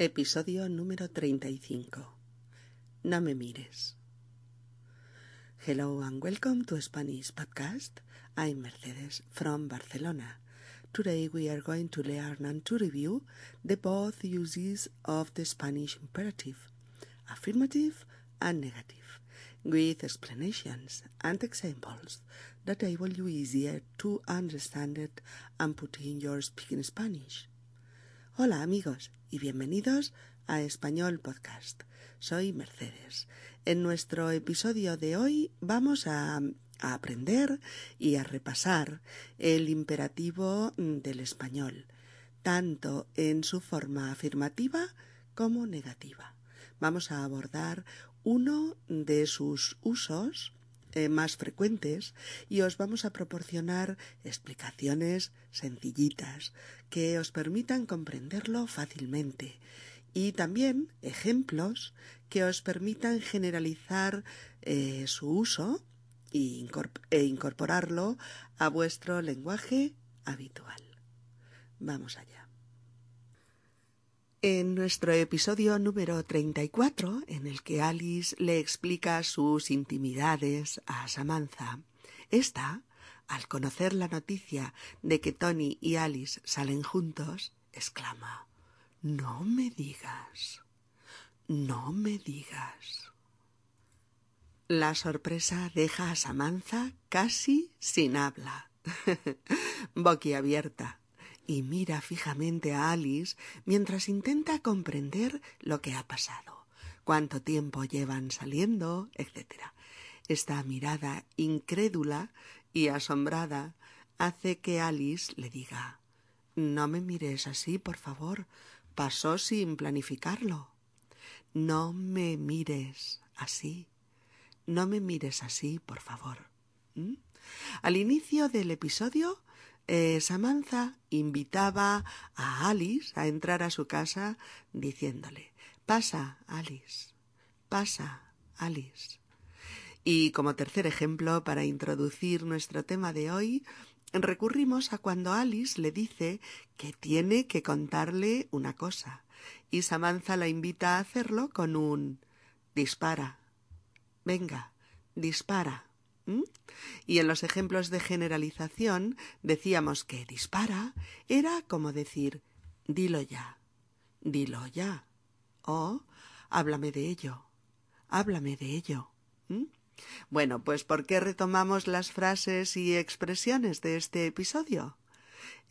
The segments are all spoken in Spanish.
Episodio número 35. No me mires. Hello and welcome to Spanish podcast. I'm Mercedes from Barcelona. Today we are going to learn and to review the both uses of the Spanish imperative, affirmative and negative, with explanations and examples that enable you easier to understand it and put in your speaking Spanish. Hola amigos y bienvenidos a Español Podcast. Soy Mercedes. En nuestro episodio de hoy vamos a, a, aprender y a repasar el imperativo del español, tanto en su forma afirmativa como negativa. Vamos a abordar uno de sus usos eh, más frecuentes y os vamos a proporcionar explicaciones sencillitas que os permitan comprenderlo fácilmente y también ejemplos que os permitan generalizar eh, su uso e, e incorporarlo a vuestro lenguaje habitual. Vamos allá. En nuestro episodio número 34, en el que Alice le explica sus intimidades a Samantha, esta, al conocer la noticia de que Tony y Alice salen juntos, exclama No me digas. No me digas. La sorpresa deja a Samantha casi sin habla, boquiabierta y mira fijamente a Alice mientras intenta comprender lo que ha pasado, cuánto tiempo llevan saliendo, etc. Esta mirada incrédula y asombrada hace que Alice le diga No me mires así, por favor. Pasó sin planificarlo. No me mires así. No me mires así, por favor. ¿Mm? Al inicio del episodio eh, Samantha invitaba a Alice a entrar a su casa diciéndole Pasa, Alice, pasa, Alice. Y como tercer ejemplo, para introducir nuestro tema de hoy, recurrimos a cuando Alice le dice que tiene que contarle una cosa, y Samantha la invita a hacerlo con un dispara. Venga, dispara. ¿Mm? Y en los ejemplos de generalización decíamos que dispara era como decir dilo ya, dilo ya, o háblame de ello, háblame de ello. ¿Mm? Bueno, pues ¿por qué retomamos las frases y expresiones de este episodio?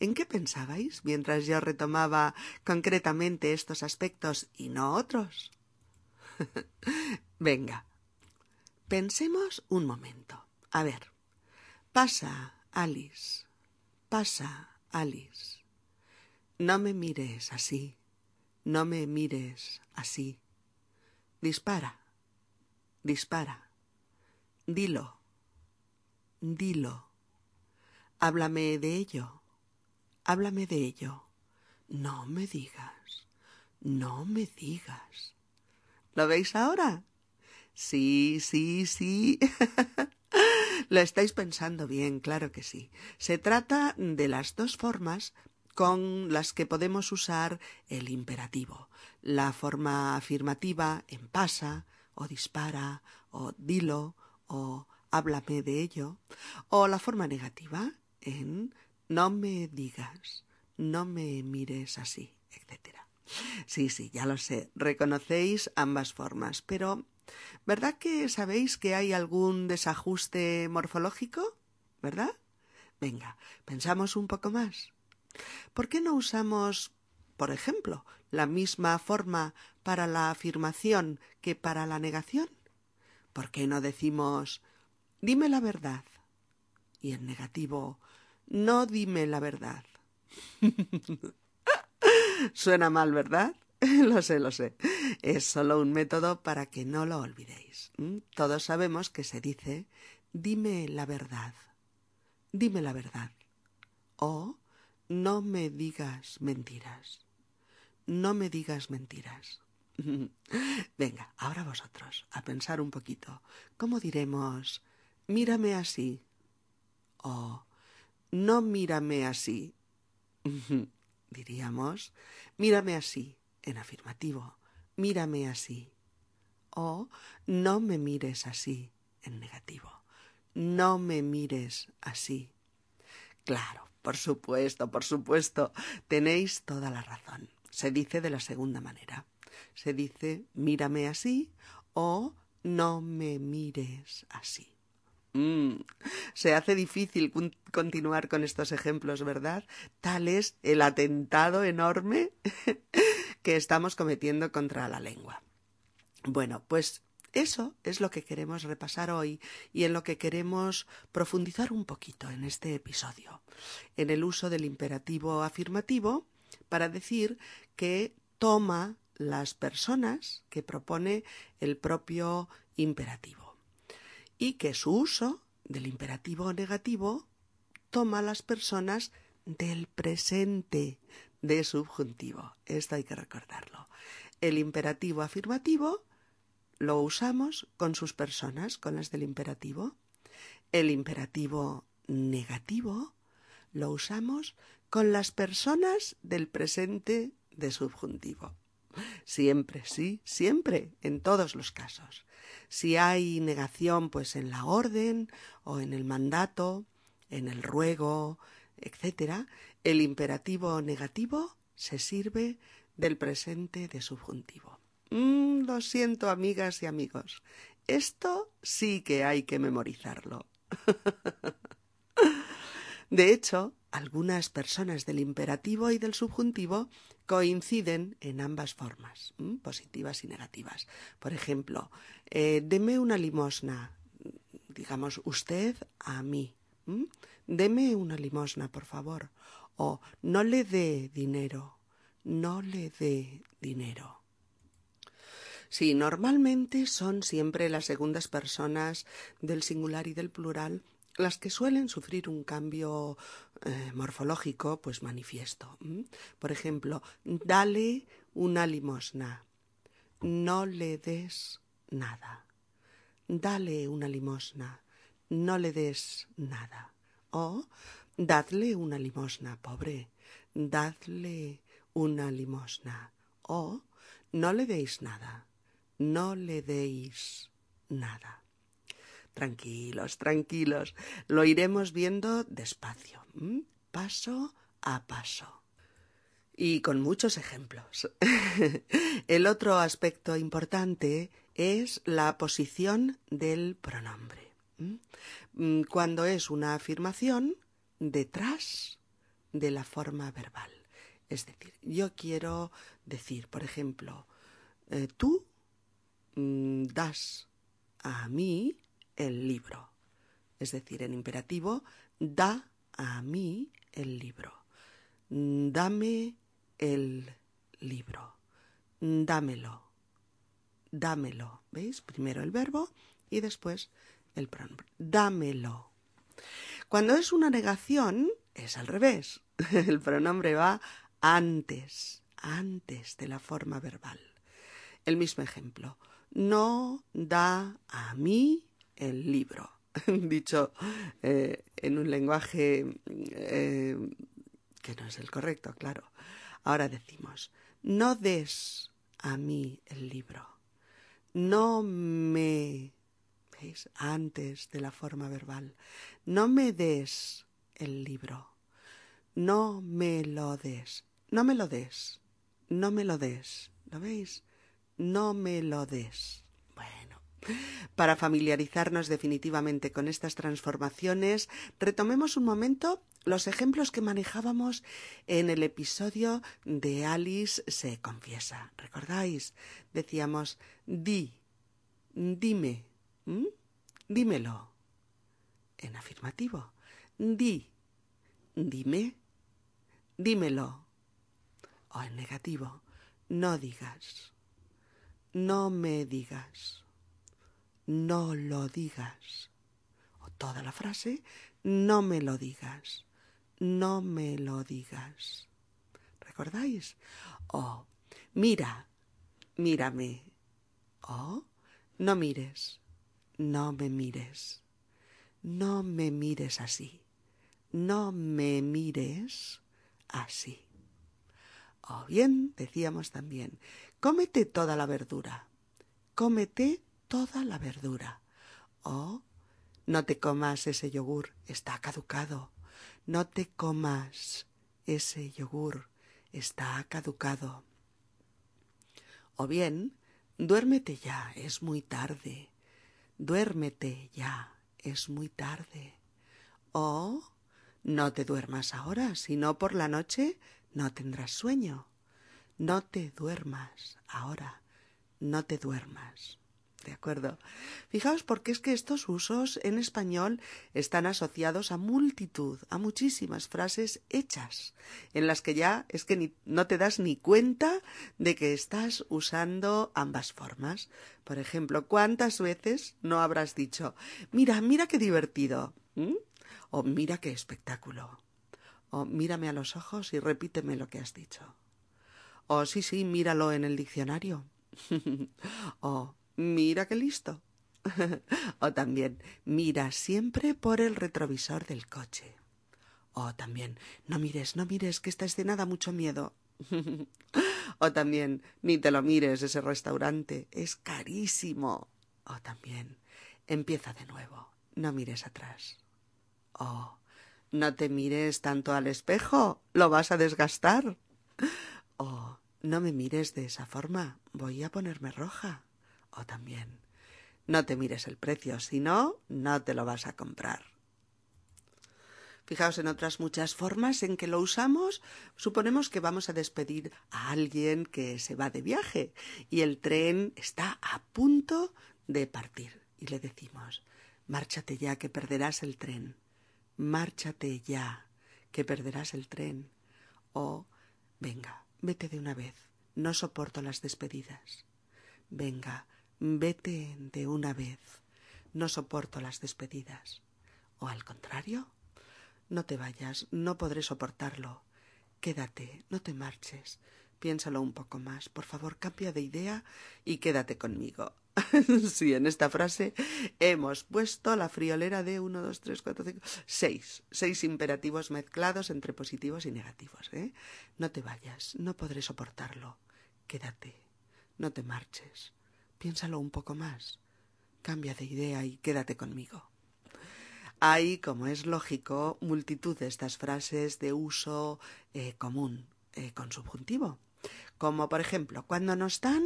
¿En qué pensabais mientras yo retomaba concretamente estos aspectos y no otros? Venga, pensemos un momento. A ver. Pasa, Alice. Pasa, Alice. No me mires así. No me mires así. Dispara. Dispara. Dilo. Dilo. Háblame de ello. Háblame de ello. No me digas. No me digas. ¿Lo veis ahora? Sí, sí, sí. Lo estáis pensando bien, claro que sí. Se trata de las dos formas con las que podemos usar el imperativo. La forma afirmativa en pasa, o dispara, o dilo, o háblame de ello, o la forma negativa en no me digas, no me mires así, etc. Sí, sí, ya lo sé, reconocéis ambas formas, pero ¿Verdad que sabéis que hay algún desajuste morfológico? ¿Verdad? Venga, pensamos un poco más. ¿Por qué no usamos, por ejemplo, la misma forma para la afirmación que para la negación? ¿Por qué no decimos dime la verdad? Y en negativo, no dime la verdad. Suena mal, ¿verdad? lo sé, lo sé. Es solo un método para que no lo olvidéis. Todos sabemos que se dice dime la verdad. Dime la verdad. O no me digas mentiras. No me digas mentiras. Venga, ahora vosotros, a pensar un poquito. ¿Cómo diremos mírame así? O no mírame así. Diríamos mírame así en afirmativo. Mírame así. O no me mires así en negativo. No me mires así. Claro, por supuesto, por supuesto. Tenéis toda la razón. Se dice de la segunda manera. Se dice mírame así o no me mires así. Mm, se hace difícil continuar con estos ejemplos, ¿verdad? Tal es el atentado enorme que estamos cometiendo contra la lengua. Bueno, pues eso es lo que queremos repasar hoy y en lo que queremos profundizar un poquito en este episodio, en el uso del imperativo afirmativo para decir que toma las personas que propone el propio imperativo y que su uso del imperativo negativo toma las personas del presente de subjuntivo. Esto hay que recordarlo. El imperativo afirmativo lo usamos con sus personas, con las del imperativo. El imperativo negativo lo usamos con las personas del presente de subjuntivo. Siempre, sí, siempre, en todos los casos. Si hay negación, pues en la orden o en el mandato, en el ruego, etc., el imperativo negativo se sirve del presente de subjuntivo. Mm, lo siento, amigas y amigos. Esto sí que hay que memorizarlo. de hecho, algunas personas del imperativo y del subjuntivo coinciden en ambas formas, positivas y negativas. Por ejemplo, eh, deme una limosna, digamos usted a mí. Deme una limosna, por favor. O no le dé dinero, no le dé dinero. Sí, normalmente son siempre las segundas personas del singular y del plural las que suelen sufrir un cambio eh, morfológico, pues manifiesto. Por ejemplo, dale una limosna, no le des nada. Dale una limosna, no le des nada. O dadle una limosna, pobre, dadle una limosna. O no le deis nada, no le deis nada. Tranquilos, tranquilos. Lo iremos viendo despacio, paso a paso. Y con muchos ejemplos. El otro aspecto importante es la posición del pronombre. Mm, cuando es una afirmación detrás de la forma verbal. Es decir, yo quiero decir, por ejemplo, eh, tú mm, das a mí el libro. Es decir, en imperativo, da a mí el libro. Dame el libro. Dámelo. Dámelo. ¿Veis? Primero el verbo y después el pronombre. Dámelo. Cuando es una negación, es al revés. El pronombre va antes, antes de la forma verbal. El mismo ejemplo. No da a mí el libro, dicho eh, en un lenguaje eh, que no es el correcto, claro. Ahora decimos, no des a mí el libro, no me, Antes de la forma verbal, no me des el libro, no me lo des, no me lo des, no me lo des, ¿lo veis? No me lo des. Para familiarizarnos definitivamente con estas transformaciones, retomemos un momento los ejemplos que manejábamos en el episodio de Alice se confiesa. ¿Recordáis? Decíamos, di, dime, dímelo. En afirmativo, di, dime, dímelo. O en negativo, no digas, no me digas no lo digas. O toda la frase, no me lo digas, no me lo digas. ¿Recordáis? O mira, mírame. O no mires, no me mires. No me mires así. No me mires así. O bien decíamos también, cómete toda la verdura. Cómete toda la verdura. O no te comas ese yogur, está caducado. No te comas ese yogur, está caducado. O bien, duérmete ya, es muy tarde. Duérmete ya, es muy tarde. O no te duermas ahora, sino por la noche no tendrás sueño. No te duermas ahora, no te duermas. ¿De acuerdo? Fijaos porque es que estos usos en español están asociados a multitud, a muchísimas frases hechas, en las que ya es que no te das ni cuenta de que estás usando ambas formas. Por ejemplo, ¿cuántas veces no habrás dicho, mira, mira qué divertido? O mira qué espectáculo. O mírame a los ojos y repíteme lo que has dicho. O sí, sí, míralo en el diccionario. o mira qué listo. o también, mira siempre por el retrovisor del coche. O también, no mires, no mires, que esta escena da mucho miedo. o también, ni te lo mires, ese restaurante, es carísimo. O también, empieza de nuevo, no mires atrás. Oh, no te mires tanto al espejo, lo vas a desgastar. Oh, no me mires de esa forma, voy a ponerme roja. O también, no te mires el precio, si no, no te lo vas a comprar. Fijaos en otras muchas formas en que lo usamos. Suponemos que vamos a despedir a alguien que se va de viaje y el tren está a punto de partir. Y le decimos, márchate ya que perderás el tren márchate ya, que perderás el tren. O, venga, vete de una vez, no soporto las despedidas. Venga, vete de una vez, no soporto las despedidas. O al contrario, no te vayas, no podré soportarlo. Quédate, no te marches. Piénsalo un poco más. Por favor, cambia de idea y quédate conmigo. sí, en esta frase hemos puesto la friolera de uno, dos, tres, cuatro, cinco, seis. Seis imperativos mezclados entre positivos y negativos. ¿eh? No te vayas, no podré soportarlo. Quédate, no te marches. Piénsalo un poco más. Cambia de idea y quédate conmigo. Hay, como es lógico, multitud de estas frases de uso eh, común eh, con subjuntivo. Como por ejemplo, cuando nos dan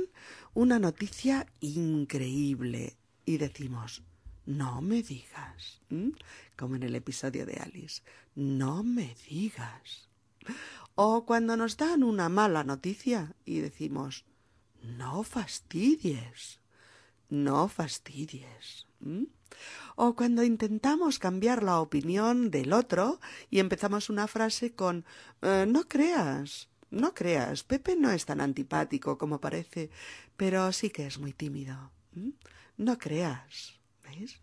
una noticia increíble y decimos, no me digas, como en el episodio de Alice, no me digas. O cuando nos dan una mala noticia y decimos, no fastidies, no fastidies. O cuando intentamos cambiar la opinión del otro y empezamos una frase con, eh, no creas, no creas, Pepe no es tan antipático como parece, pero sí que es muy tímido. No creas, ¿veis?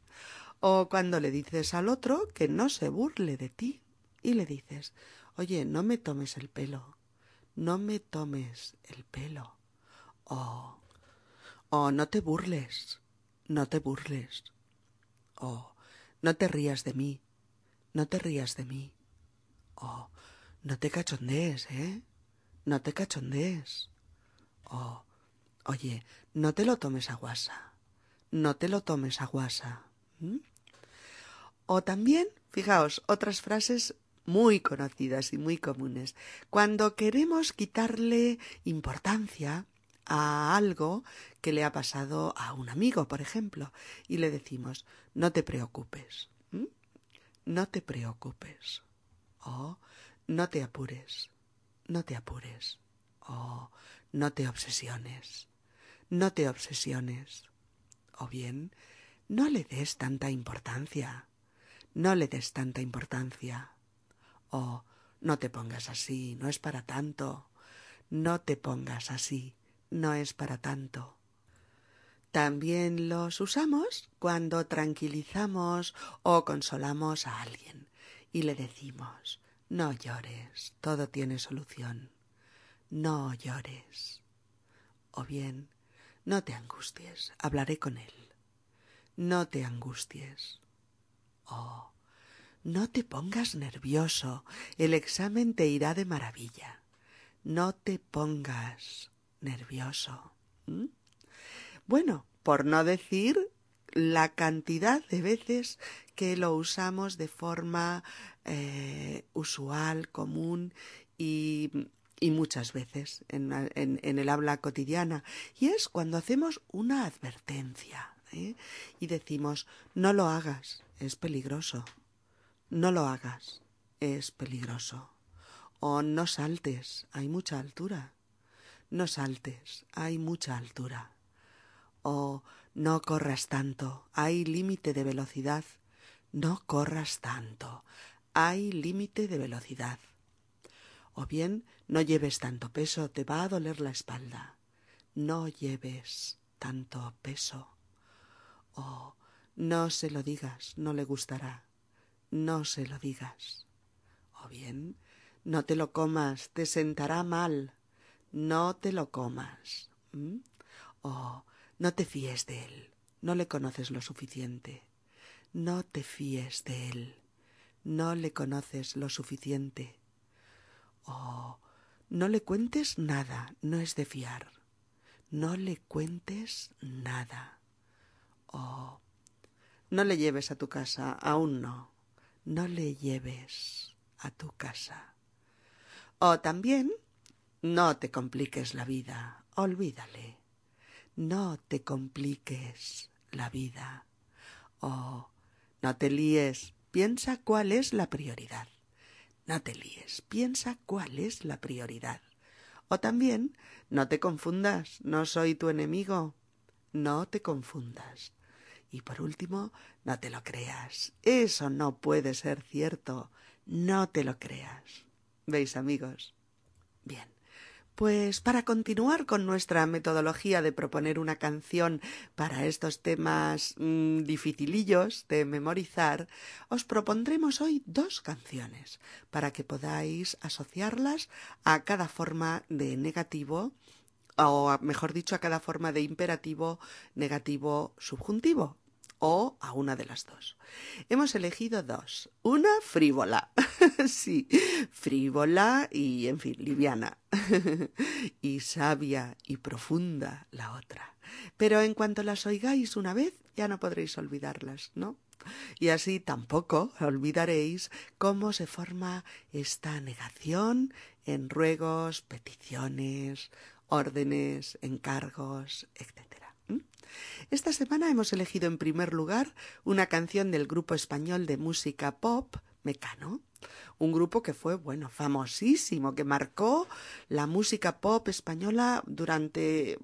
O cuando le dices al otro que no se burle de ti y le dices, oye, no me tomes el pelo, no me tomes el pelo. O, o no te burles, no te burles. O no te rías de mí, no te rías de mí. O no te cachondees, ¿eh? no te cachondees. Oh, oye, no te lo tomes a guasa. No te lo tomes a guasa. O también, fijaos, otras frases muy conocidas y muy comunes. Cuando queremos quitarle importancia a algo que le ha pasado a un amigo, por ejemplo, y le decimos, no te preocupes. No te preocupes. O no te apures no te apures. Oh, no te obsesiones. No te obsesiones. O bien, no le des tanta importancia. No le des tanta importancia. Oh, no te pongas así, no es para tanto. No te pongas así, no es para tanto. También los usamos cuando tranquilizamos o consolamos a alguien y le decimos no llores, todo tiene solución. No llores. O bien, no te angusties, hablaré con él. No te angusties. Oh, no te pongas nervioso, el examen te irá de maravilla. no te pongas nervioso. Bueno, por no decir la cantidad de veces que lo usamos de forma eh, usual, común y, muchas veces en, el habla cotidiana. Y es cuando hacemos una advertencia ¿eh? y decimos, no lo hagas, es peligroso. No lo hagas, es peligroso. O no saltes, hay mucha altura. No saltes, hay mucha altura. O no corras tanto, hay límite de velocidad. No corras tanto, hay límite de velocidad. O bien, no lleves tanto peso, te va a doler la espalda. No lleves tanto peso. O no se lo digas, no le gustará. No se lo digas. O bien, no te lo comas, te sentará mal. No te lo comas. O no te fíes de él, no le conoces lo suficiente. No te fíes de él, no le conoces lo suficiente. Oh, no le cuentes nada, no es de fiar. No le cuentes nada. Oh, no le lleves a tu casa, aún no. No le lleves a tu casa. O también, no te compliques la vida, olvídale. No te compliques la vida. Oh, no te líes, piensa cuál es la prioridad. No te líes, piensa cuál es la prioridad. O también, no te confundas, no soy tu enemigo. No te confundas. Y por último, no te lo creas. Eso no puede ser cierto. No te lo creas. ¿Veis, amigos? Bien. Pues para continuar con nuestra metodología de proponer una canción para estos temas mm, dificilillos de memorizar, os propondremos hoy dos canciones para que podáis asociarlas a cada forma de negativo o mejor dicho a cada forma de imperativo negativo subjuntivo o a una de las dos. Hemos elegido dos. Una frívola, sí, frívola y, en fin, liviana. y sabia y profunda la otra. Pero en cuanto las oigáis una vez, ya no podréis olvidarlas, ¿no? Y así tampoco olvidaréis cómo se forma esta negación en ruegos, peticiones, órdenes, encargos, etc. Esta semana hemos elegido en primer lugar una canción del grupo español de música pop Mecano, un grupo que fue, bueno, famosísimo, que marcó la música pop española durante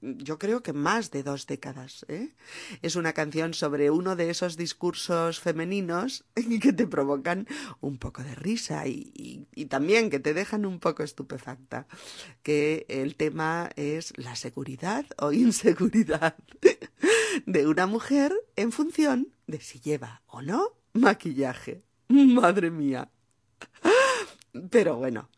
yo creo que más de dos décadas. ¿eh? Es una canción sobre uno de esos discursos femeninos que te provocan un poco de risa y, y, también que te dejan un poco estupefacta. Que el tema es la seguridad o inseguridad de una mujer en función de si lleva o no maquillaje. Madre mía. Pero bueno,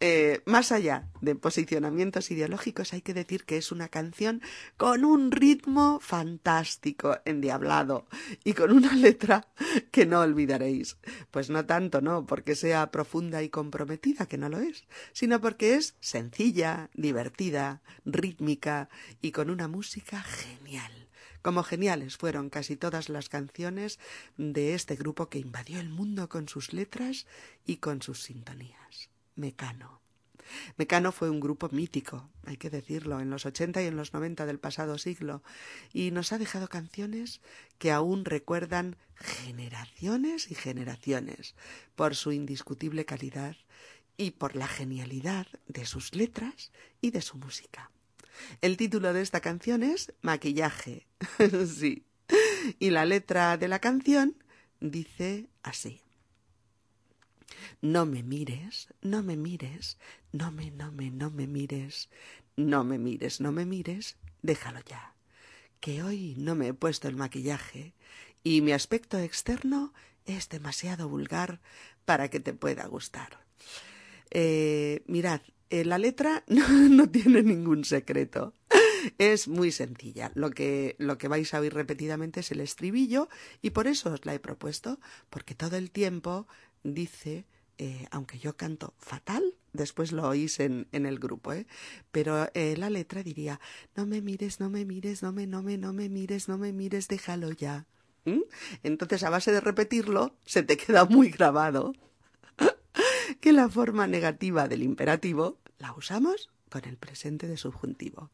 eh, más allá de posicionamientos ideológicos, hay que decir que es una canción con un ritmo fantástico, endiablado, y con una letra que no olvidaréis. Pues no tanto, no, porque sea profunda y comprometida, que no lo es, sino porque es sencilla, divertida, rítmica y con una música genial. Como geniales fueron casi todas las canciones de este grupo que invadió el mundo con sus letras y con sus sintonías. Mecano. Mecano fue un grupo mítico, hay que decirlo, en los 80 y en los 90 del pasado siglo, y nos ha dejado canciones que aún recuerdan generaciones y generaciones por su indiscutible calidad y por la genialidad de sus letras y de su música. El título de esta canción es Maquillaje. sí. Y la letra de la canción dice así. No me mires, no me mires, no me, no me, no me mires, no me mires, no me mires, déjalo ya. Que hoy no me he puesto el maquillaje y mi aspecto externo es demasiado vulgar para que te pueda gustar. Eh, mirad, eh, la letra no, tiene ningún secreto. Es muy sencilla. Lo que, lo que vais a oír repetidamente es el estribillo y por eso os la he propuesto, porque todo el tiempo dice, eh, aunque yo canto fatal, después lo oís en, en el grupo, ¿eh? Pero eh, la letra diría, no me mires, no me mires, no me, no me, no me mires, no me mires, déjalo ya. ¿Mm? Entonces, a base de repetirlo, se te queda muy grabado que la forma negativa del imperativo la usamos con el presente de subjuntivo.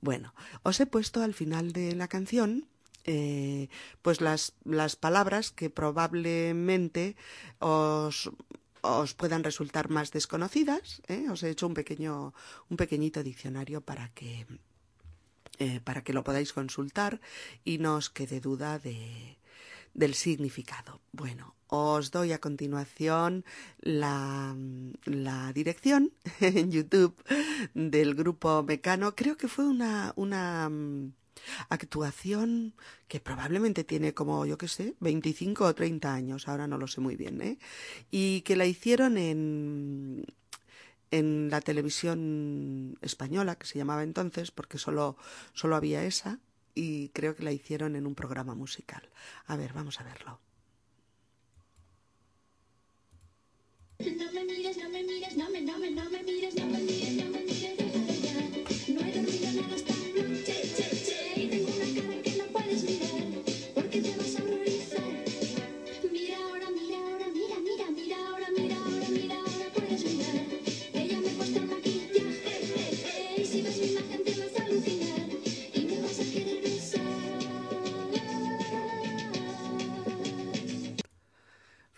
Bueno, os he puesto al final de la canción eh, pues las, las palabras que probablemente os, os puedan resultar más desconocidas. ¿eh? Os he hecho un pequeño, un pequeñito diccionario para que, eh, para que lo podáis consultar y no os quede duda de, del significado. Bueno, os doy a continuación la, la dirección en YouTube del grupo Mecano. Creo que fue una, una mm, actuación que probablemente tiene como, yo qué sé, 25 o 30 años, ahora no lo sé muy bien, ¿eh? Y que la hicieron en, en la televisión española, que se llamaba entonces, porque solo, solo había esa, y creo que la hicieron en un programa musical. A ver, vamos a verlo. No me mires, no me mires, no me, no me, mires, no me mires, no me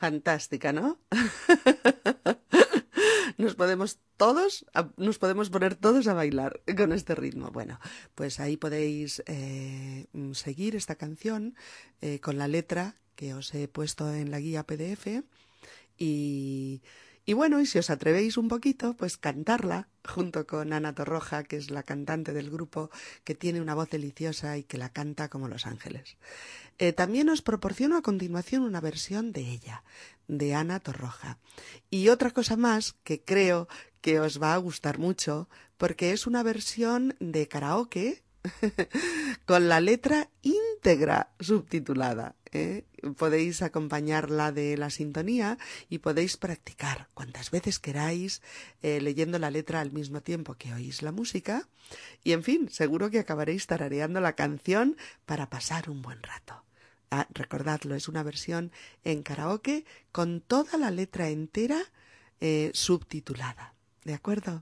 Fantástica, ¿no? nos podemos todos, nos podemos poner todos a bailar con este ritmo. Bueno, pues ahí podéis eh, seguir esta canción eh, con la letra que os he puesto en la guía PDF y, y bueno, y si os atrevéis un poquito, pues cantarla junto con Ana Torroja, que es la cantante del grupo, que tiene una voz deliciosa y que la canta como Los Ángeles. Eh, también os proporciono a continuación una versión de ella, de Ana Torroja. Y otra cosa más que creo que os va a gustar mucho, porque es una versión de karaoke con la letra íntegra subtitulada. ¿Eh? Podéis acompañarla de la sintonía y podéis practicar cuantas veces queráis eh, leyendo la letra al mismo tiempo que oís la música. Y en fin, seguro que acabaréis tarareando la canción para pasar un buen rato. Ah, recordadlo, es una versión en karaoke con toda la letra entera eh, subtitulada. ¿De acuerdo?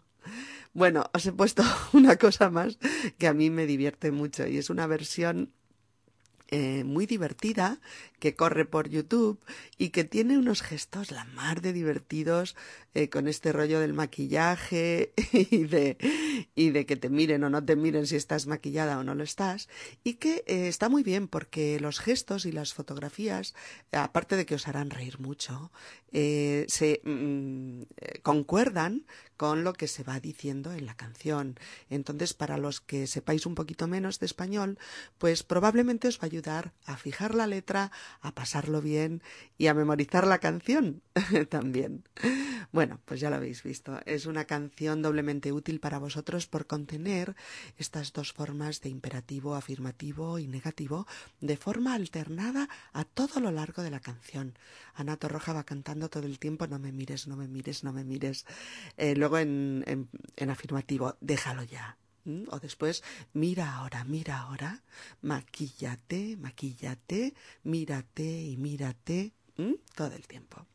Bueno, os he puesto una cosa más que a mí me divierte mucho y es una versión eh, muy divertida que corre por YouTube y que tiene unos gestos la mar de divertidos eh, con este rollo del maquillaje y de, y de que te miren o no te miren si estás maquillada o no lo estás y que eh, está muy bien porque los gestos y las fotografías, aparte de que os harán reír mucho, eh, se mm, concuerdan con lo que se va diciendo en la canción. Entonces, para los que sepáis un poquito menos de español, pues probablemente os va a ayudar a fijar la letra, a pasarlo bien y a memorizar la canción también. Bueno, pues ya lo habéis visto. Es una canción doblemente útil para vosotros por contener estas dos formas de imperativo, afirmativo y negativo de forma alternada a todo lo largo de la canción. Ana Torroja va cantando todo el tiempo no me mires, no me mires, no me mires. Eh, luego en, en, en afirmativo, déjalo ya. O después, mira ahora, mira ahora, maquíllate, maquíllate, mírate y mírate, ¿Mm? todo el tiempo.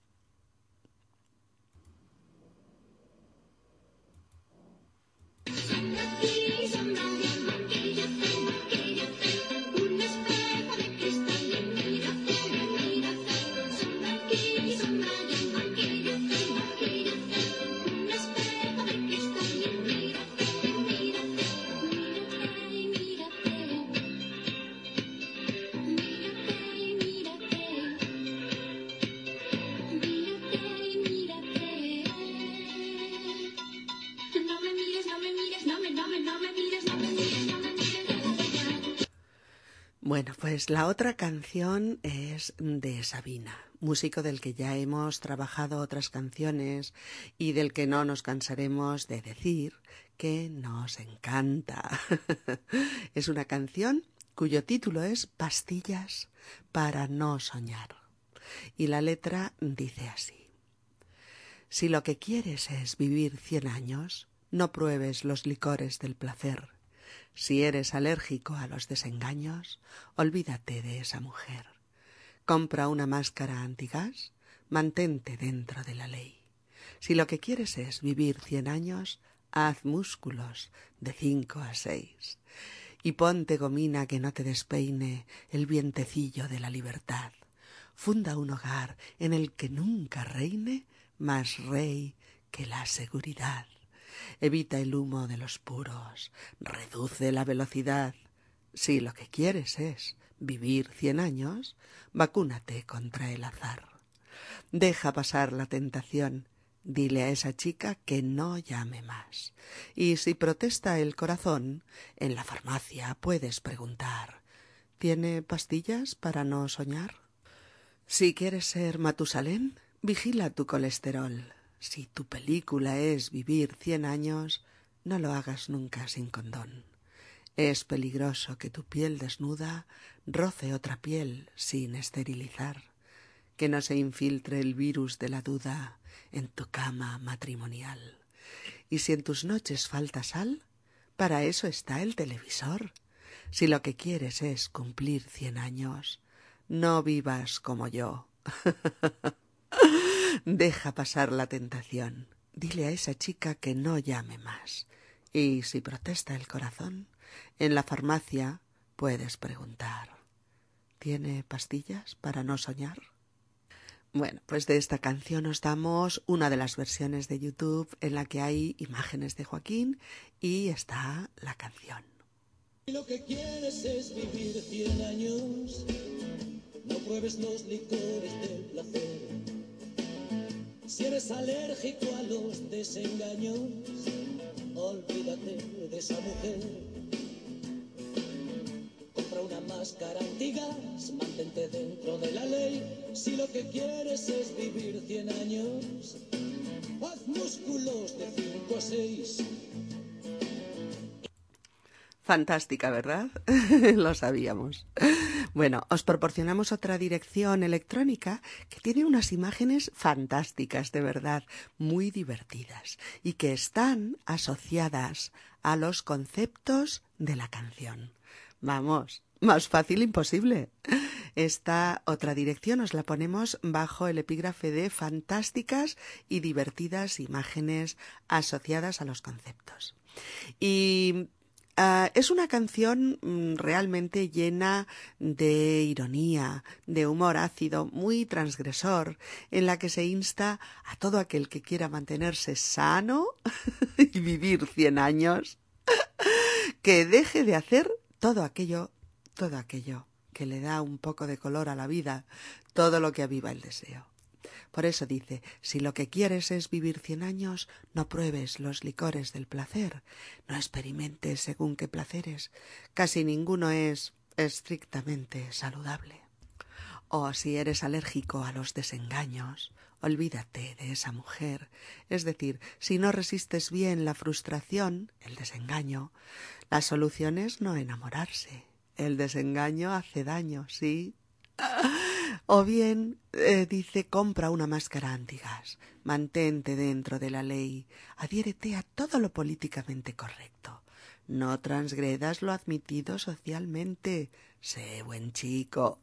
Pues la otra canción es de Sabina, músico del que ya hemos trabajado otras canciones y del que no nos cansaremos de decir que nos encanta. es una canción cuyo título es Pastillas para no soñar. Y la letra dice así. Si lo que quieres es vivir cien años, no pruebes los licores del placer. Si eres alérgico a los desengaños, olvídate de esa mujer. Compra una máscara antigas, mantente dentro de la ley. Si lo que quieres es vivir cien años, haz músculos de cinco a seis. Y ponte gomina que no te despeine el vientecillo de la libertad. Funda un hogar en el que nunca reine más rey que la seguridad. Evita el humo de los puros, reduce la velocidad. Si lo que quieres es vivir cien años, vacúnate contra el azar. Deja pasar la tentación, dile a esa chica que no llame más. Y si protesta el corazón, en la farmacia puedes preguntar ¿Tiene pastillas para no soñar? Si quieres ser Matusalén, Vigila tu colesterol. Si tu película es vivir cien años, no lo hagas nunca sin condón. Es peligroso que tu piel desnuda roce otra piel sin esterilizar, que no se infiltre el virus de la duda en tu cama matrimonial. Y si en tus noches falta sal, para eso está el televisor. Si lo que quieres es cumplir cien años, no vivas como yo. Deja pasar la tentación. Dile a esa chica que no llame más. Y si protesta el corazón, en la farmacia puedes preguntar ¿Tiene pastillas para no soñar? Bueno, pues de esta canción os damos una de las versiones de YouTube en la que hay imágenes de Joaquín y está la canción. Lo que quieres es vivir cien años, no pruebes los licores del placer si eres alérgico a los desengaños, olvídate de esa mujer. Compra una máscara antigas, mantente dentro de la ley. Si lo que quieres es vivir cien años, haz músculos de cinco a seis Fantástica, ¿verdad? Lo sabíamos. Bueno, os proporcionamos otra dirección electrónica que tiene unas imágenes fantásticas, de verdad, muy divertidas y que están asociadas a los conceptos de la canción. Vamos, más fácil imposible. Esta otra dirección os la ponemos bajo el epígrafe de fantásticas y divertidas imágenes asociadas a los conceptos. Y Ah, es una canción mm, realmente llena de ironía, de humor ácido, muy transgresor, en la que se insta a todo aquel que quiera mantenerse sano y vivir cien años, que deje de hacer todo aquello, todo aquello que le da un poco de color a la vida, todo lo que aviva el deseo. Por eso dice, si lo que quieres es vivir cien años, no pruebes los licores del placer, no experimentes según qué placeres, casi ninguno es estrictamente saludable. O si eres alérgico a los desengaños, olvídate de esa mujer. Es decir, si no resistes bien la frustración, el desengaño, la solución es no enamorarse. El desengaño hace daño, sí. O bien eh, dice compra una máscara antigas, mantente dentro de la ley, adhiérete a todo lo políticamente correcto. No transgredas lo admitido socialmente. Sé buen chico.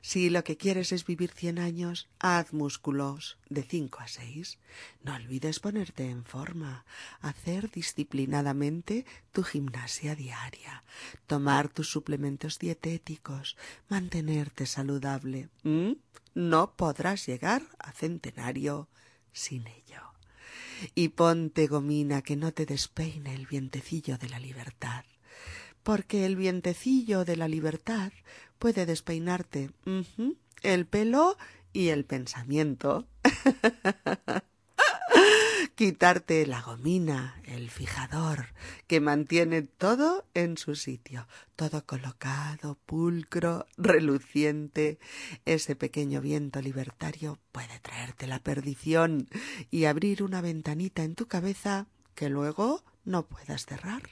Si lo que quieres es vivir cien años, haz músculos de cinco a seis. No olvides ponerte en forma, hacer disciplinadamente tu gimnasia diaria, tomar tus suplementos dietéticos, mantenerte saludable. ¿Mm? No podrás llegar a centenario sin ello. Y ponte gomina que no te despeine el vientecillo de la libertad porque el vientecillo de la libertad puede despeinarte el pelo y el pensamiento. Quitarte la gomina, el fijador, que mantiene todo en su sitio, todo colocado, pulcro, reluciente. Ese pequeño viento libertario puede traerte la perdición y abrir una ventanita en tu cabeza que luego no puedas cerrar.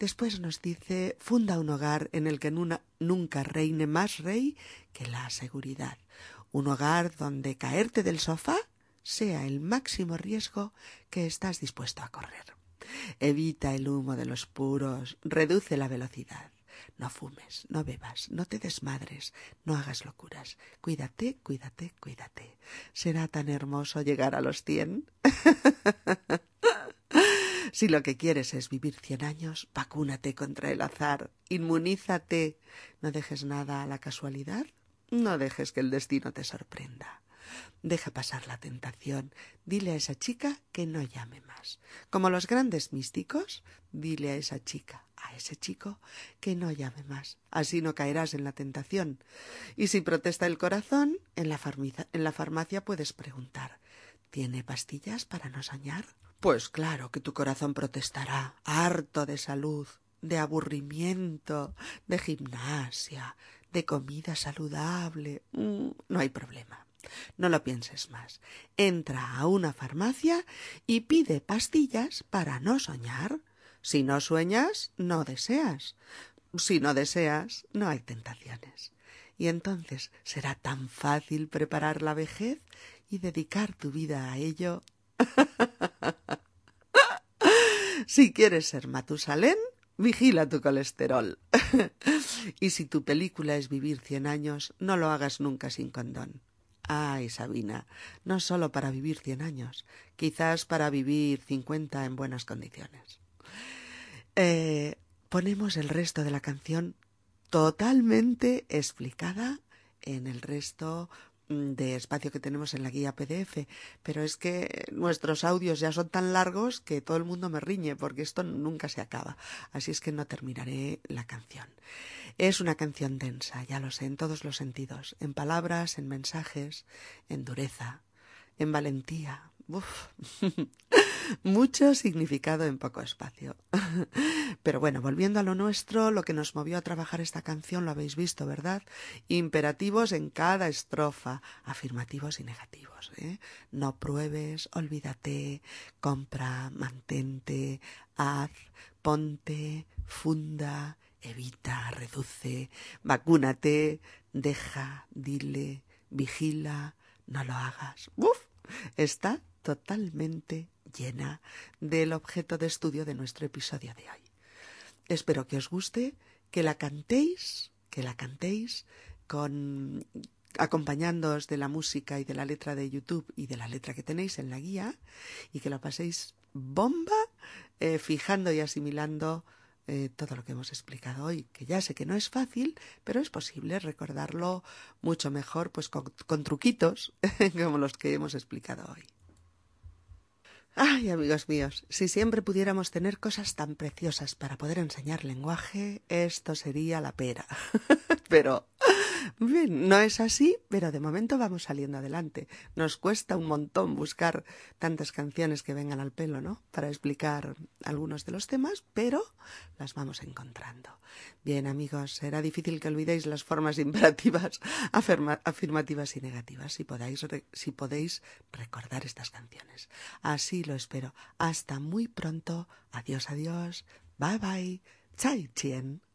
Después nos dice, funda un hogar en el que nunca reine más rey que la seguridad. Un hogar donde caerte del sofá sea el máximo riesgo que estás dispuesto a correr. Evita el humo de los puros, reduce la velocidad. No fumes, no bebas, no te desmadres, no hagas locuras. Cuídate, cuídate, cuídate. ¿Será tan hermoso llegar a los cien? si lo que quieres es vivir cien años, vacúnate contra el azar, inmunízate. No dejes nada a la casualidad, no dejes que el destino te sorprenda. Deja pasar la tentación. Dile a esa chica que no llame más. Como los grandes místicos, dile a esa chica, a ese chico, que no llame más. Así no caerás en la tentación. Y si protesta el corazón, en la, en la farmacia puedes preguntar ¿Tiene pastillas para no soñar? Pues claro que tu corazón protestará, harto de salud, de aburrimiento, de gimnasia, de comida saludable. Mm, no hay problema. No lo pienses más. Entra a una farmacia y pide pastillas para no soñar. Si no sueñas, no deseas. Si no deseas, no hay tentaciones. Y entonces será tan fácil preparar la vejez y dedicar tu vida a ello. si quieres ser Matusalén, vigila tu colesterol. y si tu película es vivir cien años, no lo hagas nunca sin condón. Ay, Sabina, no solo para vivir cien años, quizás para vivir cincuenta en buenas condiciones. Eh, ponemos el resto de la canción totalmente explicada en el resto de espacio que tenemos en la guía PDF, pero es que nuestros audios ya son tan largos que todo el mundo me riñe porque esto nunca se acaba, así es que no terminaré la canción. Es una canción densa, ya lo sé, en todos los sentidos, en palabras, en mensajes, en dureza, en valentía. Mucho significado en poco espacio. Pero bueno, volviendo a lo nuestro, lo que nos movió a trabajar esta canción lo habéis visto, ¿verdad? Imperativos en cada estrofa, afirmativos y negativos. ¿eh? No pruebes, olvídate, compra, mantente, haz, ponte, funda, evita, reduce, vacúnate, deja, dile, vigila, no lo hagas. ¡Uf! Está totalmente llena del objeto de estudio de nuestro episodio de hoy. Espero que os guste, que la cantéis, que la cantéis con acompañándoos de la música y de la letra de YouTube y de la letra que tenéis en la guía y que la paséis bomba eh, fijando y asimilando eh, todo lo que hemos explicado hoy, que ya sé que no es fácil, pero es posible recordarlo mucho mejor pues con truquitos como los que hemos explicado hoy. Ay, amigos míos, si siempre pudiéramos tener cosas tan preciosas para poder enseñar lenguaje, esto sería la pera. Pero Bien, no es así, pero de momento vamos saliendo adelante. Nos cuesta un montón buscar tantas canciones que vengan al pelo, ¿no? Para explicar algunos de los temas, pero las vamos encontrando. Bien, amigos, será difícil que olvidéis las formas imperativas, afirmativas y negativas, si podéis, si podéis recordar estas canciones. Así lo espero. Hasta muy pronto. Adiós, adiós. Bye bye. Chai chien.